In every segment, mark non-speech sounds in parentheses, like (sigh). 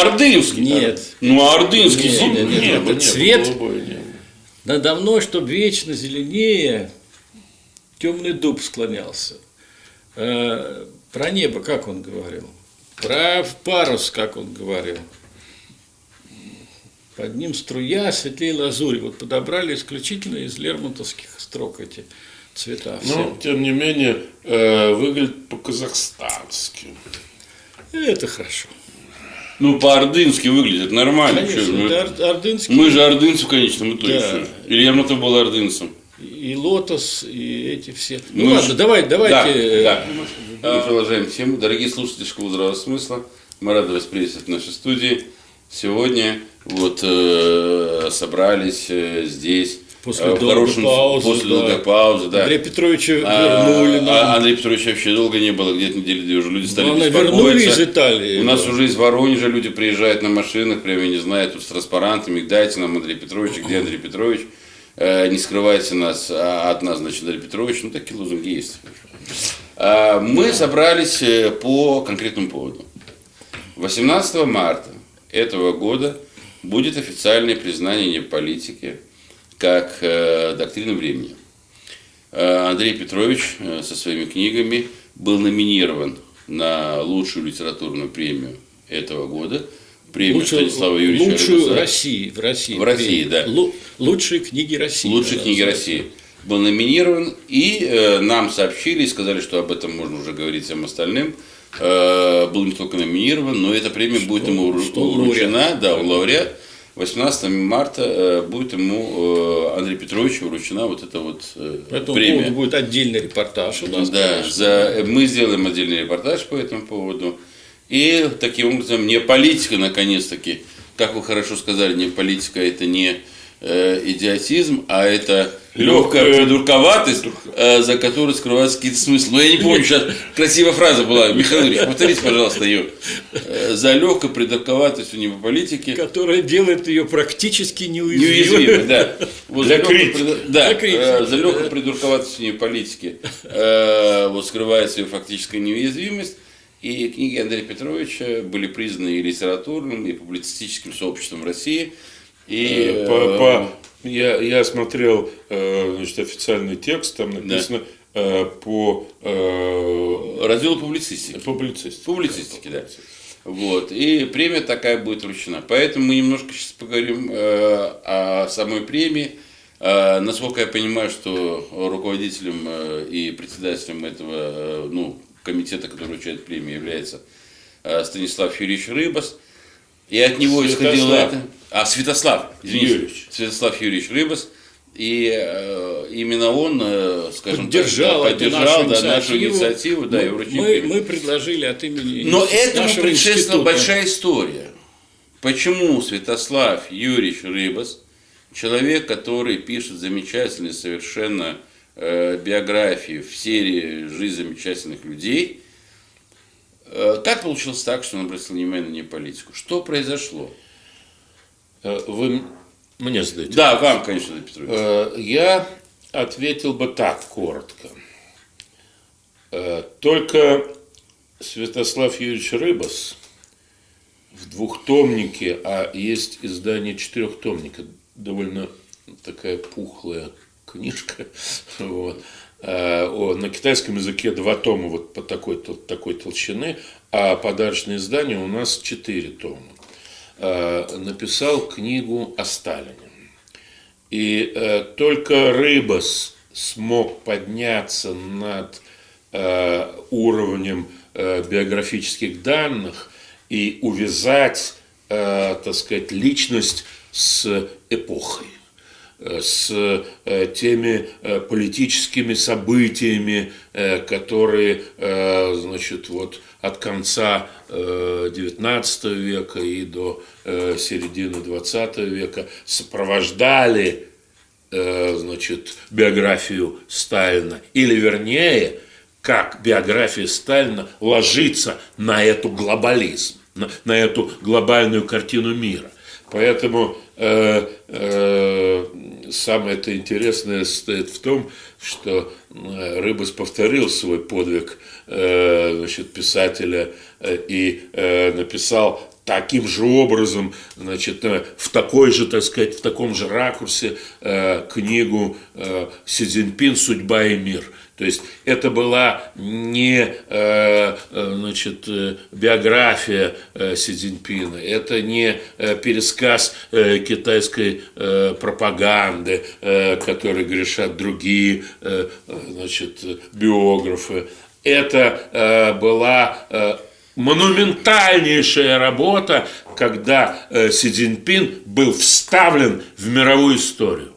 Ордынский. Нет. Ну, а Ордынский Нет, зимний. нет, нет. Небо, цвет. голубое небо. Надо мной, чтоб вечно зеленее, темный дуб склонялся. Э, Про небо, как он говорил? Про парус, как он говорил. Под ним струя светлее лазури. Вот подобрали исключительно из лермонтовских строк эти цвета. все. Но, тем не менее, э, выглядит по-казахстански. Это хорошо. Ну, по-ордынски выглядит нормально. Конечно, чё, ну, ор- ордынский. Мы же ордынцы в конечном итоге. Да. Или Лермонтов был ордынцем. И лотос, и эти все. Ну Мы ладно, ж- давай, давайте. э, Да, да. Мы продолжаем тему. Дорогие слушатели Школы здравого смысла, мы рады вас приветствовать в нашей студии. Сегодня вот э, собрались э, здесь После э, долгой хорошем- паузы, после да. долгой паузы, да. Андрея Петровича А, вернули а нам. Андрей Петрович вообще долго не было, где-то недели две уже люди стали Главное, беспокоиться. вернули из Италии. У нас Да. уже из Воронежа люди приезжают на машинах, прямо, я не знаю, тут с транспарантами, дайте нам Андрей Петрович, где Андрей Петрович, Э, не скрывайте нас а, от нас, значит, Андрей Петрович, ну, такие лозунги есть. А, Мы собрались э, по конкретному поводу. 18 марта этого года будет официальное признание политики как э, доктрины времени. Э, Андрей Петрович э, со своими книгами был номинирован на лучшую литературную премию этого года, премию Лучшую, Станислава Юрьевича лучшую Рыбаса. России, в России. В России, да. Лу- лучшие книги России. Лучшие да, книги называется. России. Был номинирован, и э, нам сообщили и сказали, что об этом можно уже говорить всем остальным. Э, был не только номинирован, но эта премия будет ему что да, он лауреат. 18 марта э, будет ему э, Андрей Петрович вручена вот эта вот э, По этому премия. будет отдельный репортаж у нас. Да, конечно. за, мы сделаем отдельный репортаж по этому поводу. И таким образом, не политика, наконец-таки, как вы хорошо сказали, не политика, это не э, идиотизм, а это легкая придурковатость, э, за которой скрываются какие-то смыслы. Но я не помню, сейчас красивая фраза была. Михаил Ильич, (laughs) повторите, пожалуйста, ее. Э, за легкой придурковатостью не по политике. Которая делает ее практически неуязвимой. Да. Вот Для за легкой Да, э, за легкой придурковатостью политики э, вот скрывается ее фактическая неуязвимость. И книги Андрея Петровича были признаны и литературным, и публицистическим сообществом России. И По, по- я, я смотрел э, значит, официальный текст, там написано э, по э, раздел публицистики. публицистике. Публицистики, да. Вот. И премия такая будет вручена. Поэтому мы немножко сейчас поговорим о самой премии. Насколько я понимаю, что руководителем и председателем этого ну, комитета, который вручает премию, является Станислав Юрьевич Рыбас. И от него исходило Святослав. это. А, Святослав, извините. Юрьевич. Святослав Юрьевич Рыбас. И э, именно он, э, скажем Поддержал, так, эту поддержал да, нашу нашу инициативу, да, и Мы- вручил мы, мы предложили от имени Но этому предшествовала большая история. Почему Святослав Юрьевич Рыбас, человек, который пишет замечательные совершенно э, биографии в серии «Жизнь замечательных людей», э, как получилось так, что он обратил внимание на политику? Что произошло? Э, Вы мне задаете? Да, вам, конечно, Петрович. Э, Я ответил бы так коротко. Э, Только Святослав Юрьевич Рыбас в двухтомнике, а есть издание четырехтомника, довольно такая пухлая книжка, (laughs) вот, э, о, на китайском языке два тома вот по такой, такой толщины, а подарочное издание у нас четыре тома. Э, Написал книгу о Сталине. И э, только Рыбас смог подняться над э, уровнем э, биографических данных и увязать, э, так сказать, личность с эпохой э, с э, теми э, политическими событиями, э, которые, э, значит, вот от конца XIX века и до э, середины XX века сопровождали э, значит, биографию Сталина. Или вернее, как биография Сталина ложится на эту глобализм, на, на эту глобальную картину мира. Поэтому э, э, самое это интересное стоит в том, что э, Рыбас повторил свой подвиг э, значит, писателя э, и написал таким же образом, значит, э, в такой же, так сказать, в таком же ракурсе э, книгу э, Си Цзиньпин «Судьба и мир». То есть это была не э, э, значит, э, биография Си Цзиньпина, это не пересказ китайской пропаганды, которой грешат другие значит, биографы. Это была монументальнейшая работа, когда Си Цзиньпин был вставлен в мировую историю.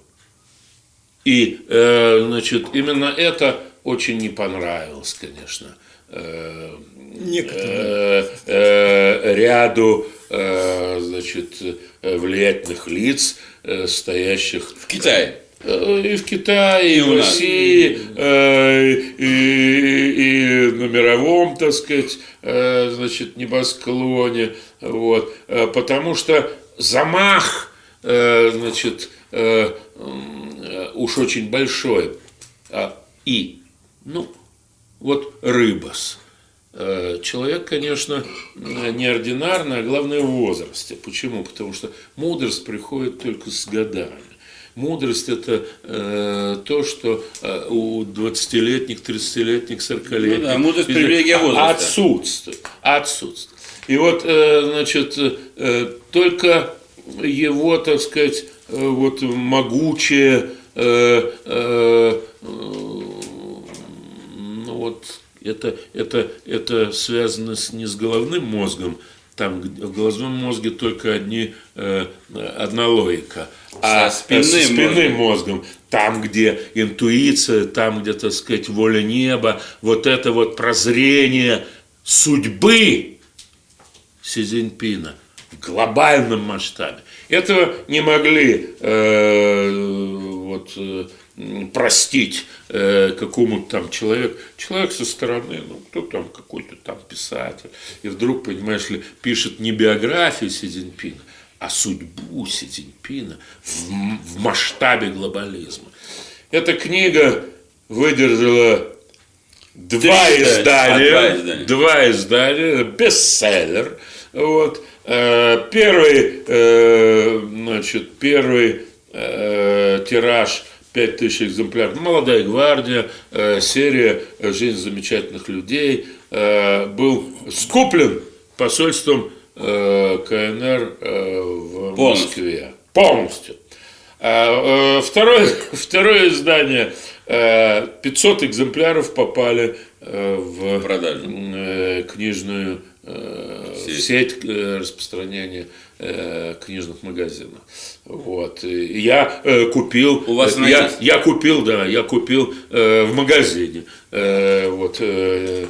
И, значит, именно это очень не понравилось, конечно, э, э, э, ряду значит, влиятельных лиц, стоящих в Китае. И в Китае, и, в России, и, и, и на мировом, так сказать, значит, небосклоне. Вот. Потому что замах, значит, уж очень большой. А, и ну, вот рыбас. Э, человек, конечно, неординарный, а главное в возрасте. Почему? Потому что мудрость приходит только с годами. Мудрость – это э, то, что э, у 20-летних, 30-летних, 40-летних… Ну да, мудрость – привилегия возраста. Отсутствует. Отсутствует. И вот, э, значит, э, только его, так сказать, э, вот могучее э, э, вот это, это, это связано с, не с головным мозгом, там в головном мозге только одни, э, одна логика, а со спинным, со спинным мозгом. там, где интуиция, там, где, так сказать, воля неба, вот это вот прозрение судьбы Си Цзиньпина в глобальном масштабе. Этого не могли э, вот, э, простить э, какому-то там человеку. Человек со стороны, ну, кто там, какой-то там писатель. И вдруг, понимаешь ли, пишет не биографию Си Цзиньпина, а судьбу Си Цзиньпина в, в масштабе глобализма. Эта книга выдержала два издания, два издания, два издания, бестселлер. Вот. Э, первый, значит, первый э, тираж – 5000 экземпляров. Молодая гвардия, э, серия «Жизнь замечательных людей» э, был скуплен посольством э, КНР в Москве. Полностью. А, второе, (laughs) второе издание, 500 экземпляров попали в Продажу. книжную сеть, сеть распространения Э, книжных магазинах. Вот. Я э, купил, У вас я, я купил, да, я купил э, в магазине э, вот э,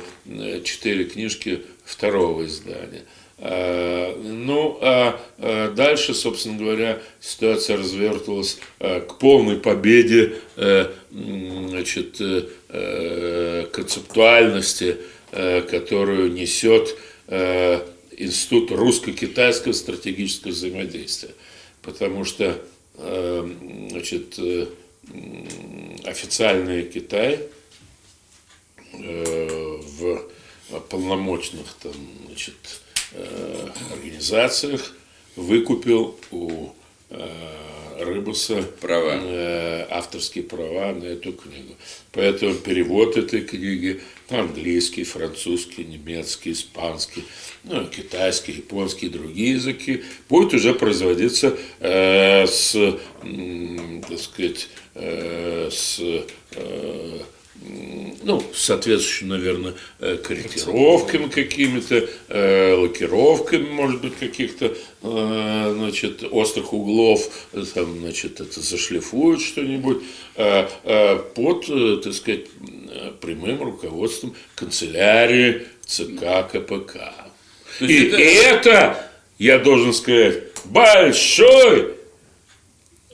четыре книжки второго издания. А, ну, а, а дальше, собственно говоря, ситуация развертывалась а, к полной победе э, значит, э, концептуальности, э, которую несет Институт русско-китайского стратегического взаимодействия. Потому что э, значит, э, официальный Китай э, в полномочных там, значит, организациях выкупил у Рыбуса права. Э, авторские права на эту книгу. Поэтому перевод этой книги английский, французский, немецкий, испанский, ну, китайский, японский другие языки будет уже производиться э, с, э, так сказать, э, с э, ну, соответствующими, наверное, э, корректировками какими-то, э, лакировками, может быть, каких-то, э, значит, острых углов, там, значит, это зашлифуют что-нибудь под, так сказать, прямым руководством канцелярии ЦК КПК. И это... это, я должен сказать, большой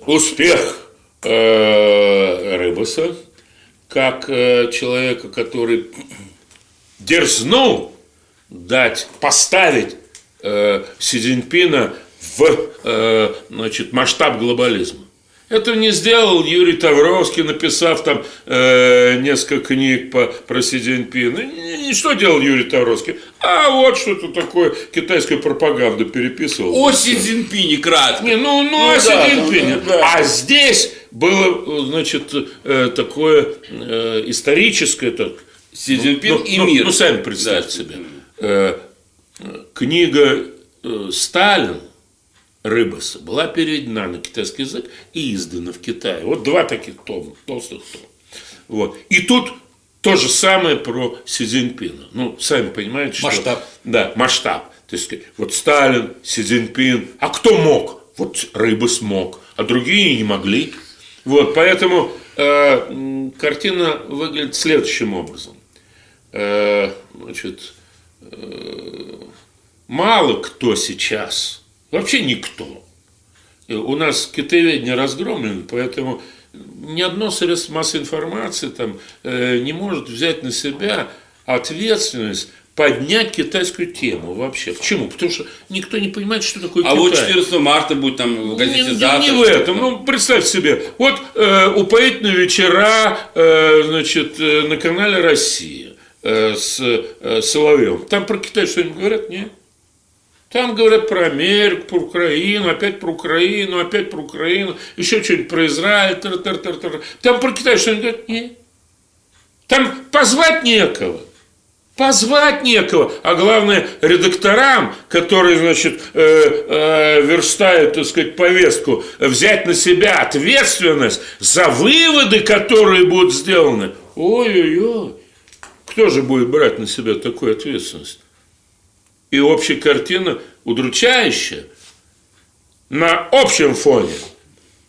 успех Рыбаса, как э, человека, который дерзнул дать, поставить э, Си Цзиньпина в э, значит, масштаб глобализма. Это не сделал Юрий Тавровский, написав там э, несколько книг по, про Си Цзиньпина. И, и что делал Юрий Тавровский? А вот что-то такое китайскую пропаганду переписывал. О Си Цзиньпине кратко. Не, ну, ну, Ну о да, Си Цзиньпине. ну, да. А здесь было, значит, э, такое э, историческое, так, Си Цзиньпин ну, и ну, мир. Ну, сами представьте Да. себе. Э, книга «Сталин» Рыбаса была переведена на китайский язык и издана в Китае. Вот два таких тома, толстых тома. Вот. И тут то же самое про Си Цзиньпина. Ну, сами понимаете, что... Масштаб. Да, масштаб. То есть, вот Сталин, Си Цзиньпин. А кто мог? Вот Рыбас мог, а другие не могли. Вот, поэтому э, картина выглядит следующим образом. Э, значит, э, мало кто сейчас, вообще никто, у нас китаеведение разгромлено, поэтому ни одно средство массовой информации там, э, не может взять на себя ответственность поднять китайскую тему вообще. Почему? Потому что никто не понимает, что такое А Китай. вот 14 марта будет там в газете Не, «Завтра». не в этом. Ну, представь себе. Вот э, упоительные вечера э, значит, э, на канале «Россия» э, с э, Соловьевым. Там про Китай что-нибудь говорят? Нет. Там говорят про Америку, про Украину, опять про Украину, опять про Украину, еще что-нибудь про Израиль. тар -тар -тар -тар. Там про Китай что-нибудь говорят? Нет. Там позвать некого. Позвать некого, а главное редакторам, которые, значит, э, э, верстают, так сказать, повестку, взять на себя ответственность за выводы, которые будут сделаны. Ой-ой-ой, кто же будет брать на себя такую ответственность? И общая картина удручающая на общем фоне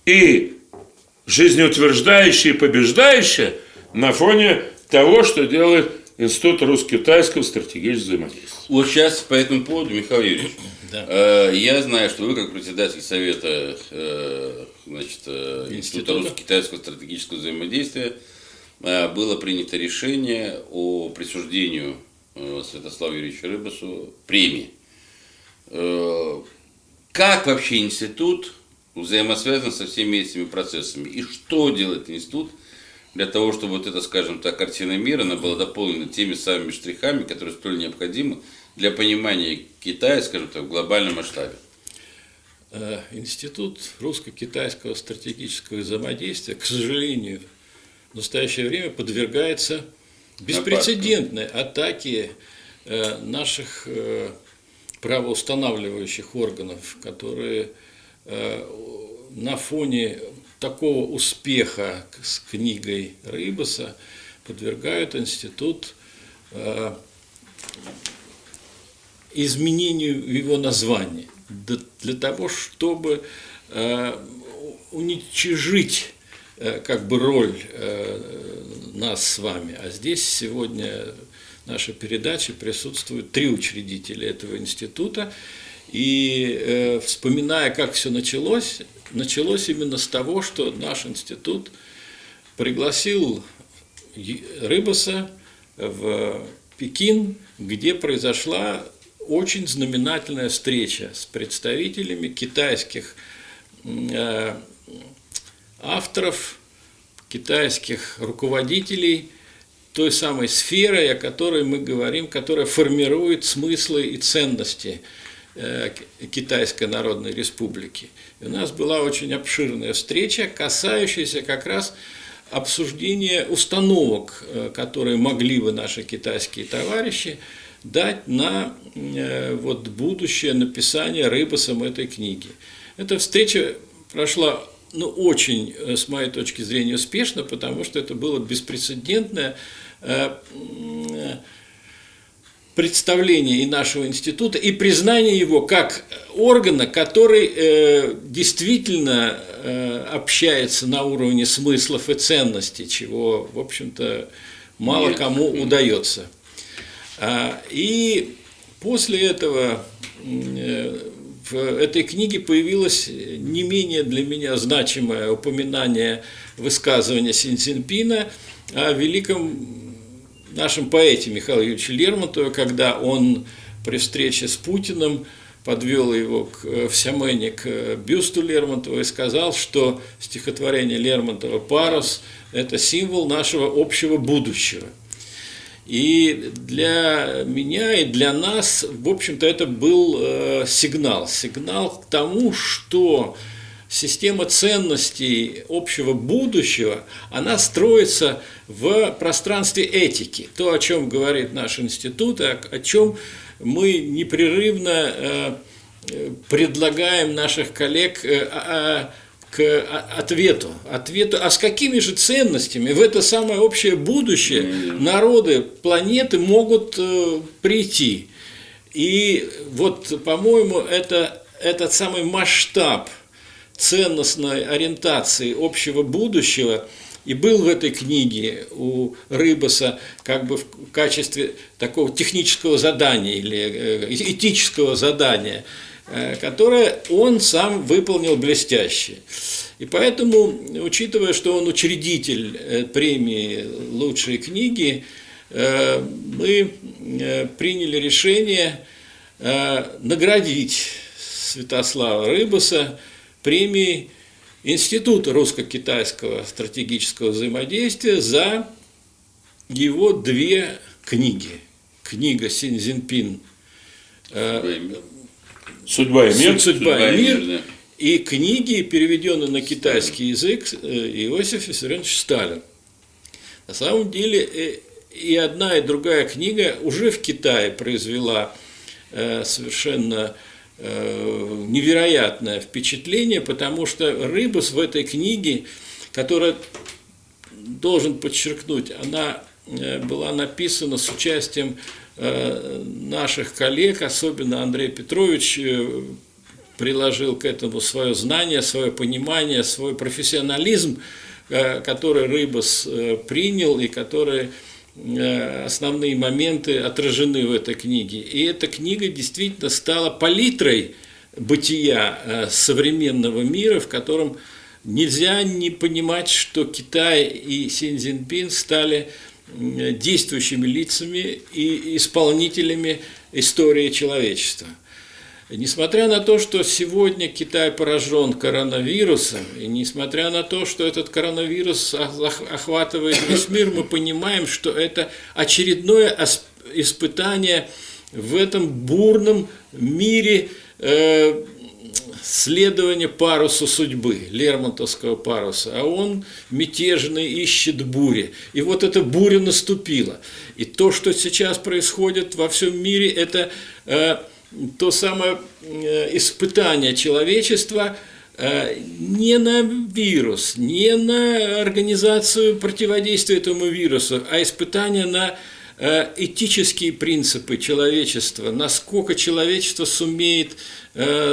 и жизнеутверждающая и побеждающая на фоне того, что делает Институт русско-китайского стратегического взаимодействия. Вот сейчас по этому поводу, Михаил Юрьевич, (clears throat) Да. э, я знаю, что вы, как председатель Совета э, значит, э, Института Института. русско-китайского стратегического взаимодействия, было принято решение о присуждению Святославу Юрьевичу Рыбасу премии. Как вообще институт взаимосвязан со всеми этими процессами? И что делает институт для того, чтобы вот эта, скажем так, картина мира, она была дополнена теми самыми штрихами, которые столь необходимы для понимания Китая, скажем так, в глобальном масштабе? Э, Институт русско-китайского стратегического взаимодействия, к сожалению, в настоящее время подвергается беспрецедентной атаке э, наших э, правоустанавливающих органов, которые на фоне такого успеха с книгой Рыбаса подвергают институт э, изменению его названия для того, чтобы э, уничижить э, как бы роль нас с вами. А здесь сегодня нашей передаче присутствуют три учредителя этого института. И вспоминая, как все началось, началось именно с того, что наш институт пригласил Рыбаса в Пекин, где произошла очень знаменательная встреча с представителями китайских э, авторов, китайских руководителей той самой сферы, о которой мы говорим, которая формирует смыслы и ценности Китайской Народной Республики. И у нас была очень обширная встреча, касающаяся как раз обсуждения установок, э, которые могли бы наши китайские товарищи дать на э, вот, будущее написание Рыбасом этой книги. Эта встреча прошла ну, очень, э, с моей точки зрения, успешно, потому что это было беспрецедентное м, представление и нашего института, и признание его как органа, который э, действительно э, общается на уровне смыслов и ценностей, чего, в общем-то, мало Нет. кому удается. А, И после этого э, в этой книге появилось не менее для меня значимое упоминание высказывания Син Цзиньпина о великом нашем поэте Михаиле Юрьевиче Лермонтове, когда он при встрече с Путиным подвел его к, э, в Сямэне к э, бюсту Лермонтова и сказал, что стихотворение Лермонтова «Парус» – это символ нашего общего будущего. И для меня и для нас, в общем-то, это был э, сигнал. Сигнал к тому, что система ценностей общего будущего, она строится в пространстве этики. То, о чем говорит наш институт, о, о чем мы непрерывно э, предлагаем наших коллег э, к ответу. ответу. А с какими же ценностями в это самое общее будущее народы планеты могут э, прийти? И вот, по-моему, это этот самый масштаб ценностной ориентации общего будущего – и был в этой книге у Рыбаса как бы в качестве такого технического задания или э, этического задания, э, которое он сам выполнил блестяще. И поэтому, учитывая, что он учредитель э, премии «Лучшие книги», мы приняли решение наградить Святослава Рыбаса премией Институт русско-китайского стратегического взаимодействия за его две книги. Книга Синьцзинпин «Судьба и мир», «Судьба и мир», и книги, переведенные на китайский язык э, Иосиф Виссарионович Сталин. На самом деле э, и одна, и другая книга уже в Китае произвела э, совершенно Э, невероятное впечатление, потому что Рыбус в этой книге, которая, должен подчеркнуть, она э, была написана с участием э, наших коллег, особенно Андрей Петрович приложил к этому свое знание, свое понимание, свой профессионализм, который Рыбус принял и который Э, основные моменты отражены в этой книге. И эта книга действительно стала палитрой бытия э, современного мира, в котором нельзя не понимать, что Китай и Син Цзиньпин стали действующими лицами и исполнителями истории человечества – Несмотря на то, что сегодня Китай поражен коронавирусом, и несмотря на то, что этот коронавирус охватывает весь мир, мы понимаем, что это очередное испытание в этом бурном мире э, следования парусу судьбы, Лермонтовского паруса, а он мятежный ищет бури. И вот эта буря наступила. И то, что сейчас происходит во всем мире, это э, то самое э, испытание человечества э, не на вирус, не на организацию противодействия этому вирусу, а испытание на э, этические принципы человечества, насколько человечество сумеет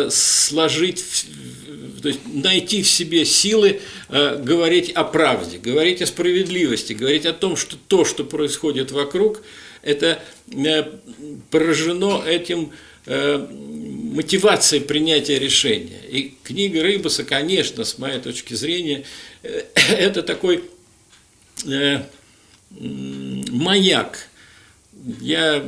сложить, то есть найти в себе силы говорить о правде, говорить о справедливости, говорить о том, что то, что происходит вокруг, это поражено этим мотивации принятия решения. И книга Рыбаса, конечно, с моей точки зрения, э, (coughs) это такой э, маяк. Я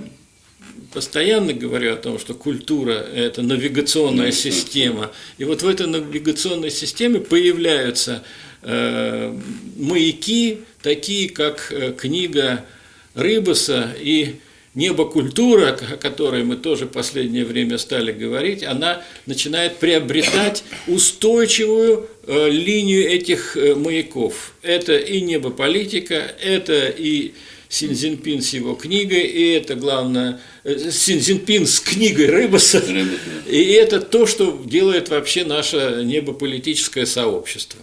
постоянно говорю о том, что культура – это навигационная система. И вот в этой навигационной системе появляются маяки, такие как книга Рыбаса и небокультура, о которой мы тоже в последнее время стали говорить, она начинает приобретать устойчивую э, линию этих э, маяков. Это и небополитика, это и Синзинпин с его книгой, и это главное, э, Синзинпин с книгой Рыбаса, и это то, что делает вообще наше небополитическое сообщество.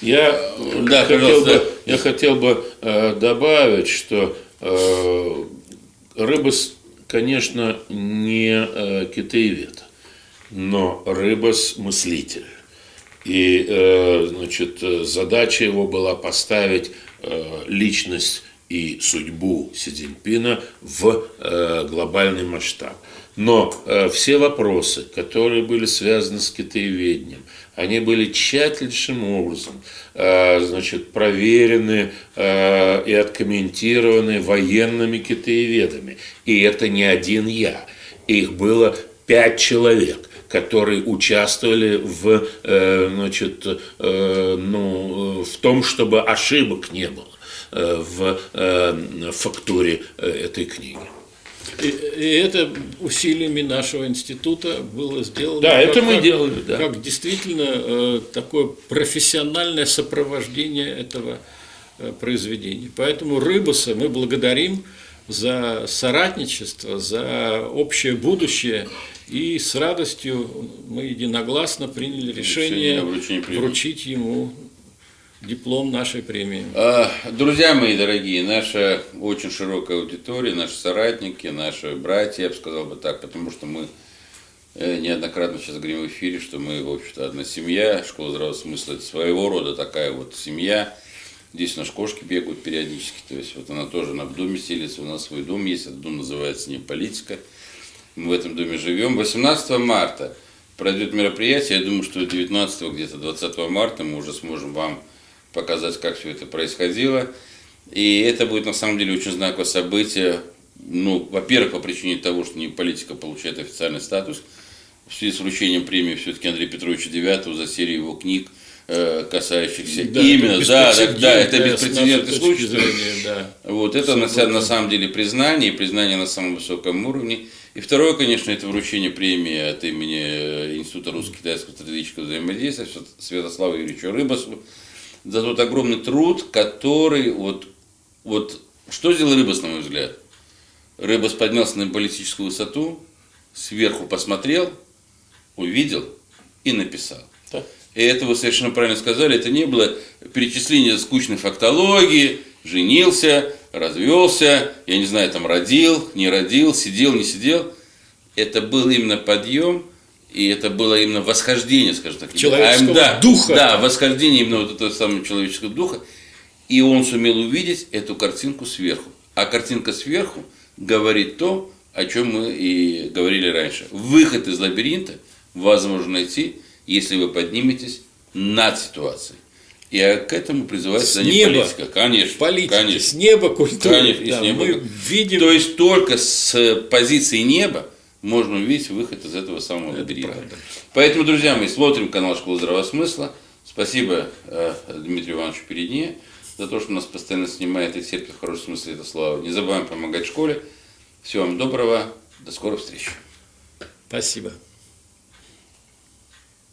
Я, да, хотел, бы, я хотел бы э, добавить, что Э, Рыбас, конечно, не э, китаевед, но Рыбас мыслитель. И э, значит, задача его была поставить личность и судьбу Си Цзиньпина в глобальный масштаб. Но все вопросы, которые были связаны с китаеведением, они были тщательнейшим образом э, значит, проверены э, и откомментированы военными китаеведами. И это не один я. Их было пять человек, которые участвовали в, э, значит, ну, в том, чтобы ошибок не было в фактуре этой книги. И, и это усилиями нашего института было сделано. Да, это мы делали, да. Как действительно э, такое профессиональное сопровождение этого э, произведения. Поэтому Рыбуса мы благодарим за соратничество, за общее будущее. И с радостью мы единогласно приняли решение, Решение вручить ему диплом нашей премии. А, Друзья мои дорогие, наша очень широкая аудитория, наши соратники, наши братья, я бы сказал бы так, потому что мы э, неоднократно сейчас говорим в эфире, что мы, в общем-то, одна семья, школа здравого смысла – это своего рода такая вот семья. Здесь у нас кошки бегают периодически, то есть вот она тоже на доме селится, у нас свой дом есть, этот дом называется не политика. Мы в этом доме живем. 18 марта пройдет мероприятие, я думаю, что 19 где-то 20 марта мы уже сможем вам показать, как все это происходило. И это будет на самом деле очень знаковое событие. Ну, во-первых, по причине того, что не политика получает официальный статус. В связи с вручением премии все-таки Андрея Петровича Девятого за серию его книг, э, касающихся Да, именно, да, да, да, это беспрецедентный случай. зрения, да. Вот это на, на самом деле признание, признание на самом высоком уровне. И второе, конечно, это вручение премии от имени э, Института русско-китайского стратегического взаимодействия Свят- Святославу Юрьевичу Рыбасу за тот огромный труд, который вот, вот что сделал Рыбас, на мой взгляд? Рыбас поднялся на политическую высоту, сверху посмотрел, увидел и написал. Да. И это вы совершенно правильно сказали, это не было перечисление скучной фактологии, женился, развелся, я не знаю, там родил, не родил, сидел, не сидел. Это был именно подъем, и это было именно восхождение, скажем так. Человеческого А, да, духа. Да, восхождение именно вот этого самого человеческого духа. И он сумел увидеть эту картинку сверху. А картинка сверху говорит то, о чем мы и говорили раньше. Выход из лабиринта возможно найти, если вы подниметесь над ситуацией. И к этому призывается С да, не неба. политика. Конечно. Политики, конечно. с неба культуры. Конечно, и с Да, неба. Мы видим То есть только с позиции неба можно увидеть выход из этого самого лабиринта. правда. Поэтому, друзья мои, смотрим канал Школа Здравого Смысла. Спасибо э, Дмитрию Ивановичу Передне за то, что нас постоянно снимает и терпит в хорошем смысле это слава. Не забываем помогать школе. Всего вам доброго. До скорых встреч. Спасибо.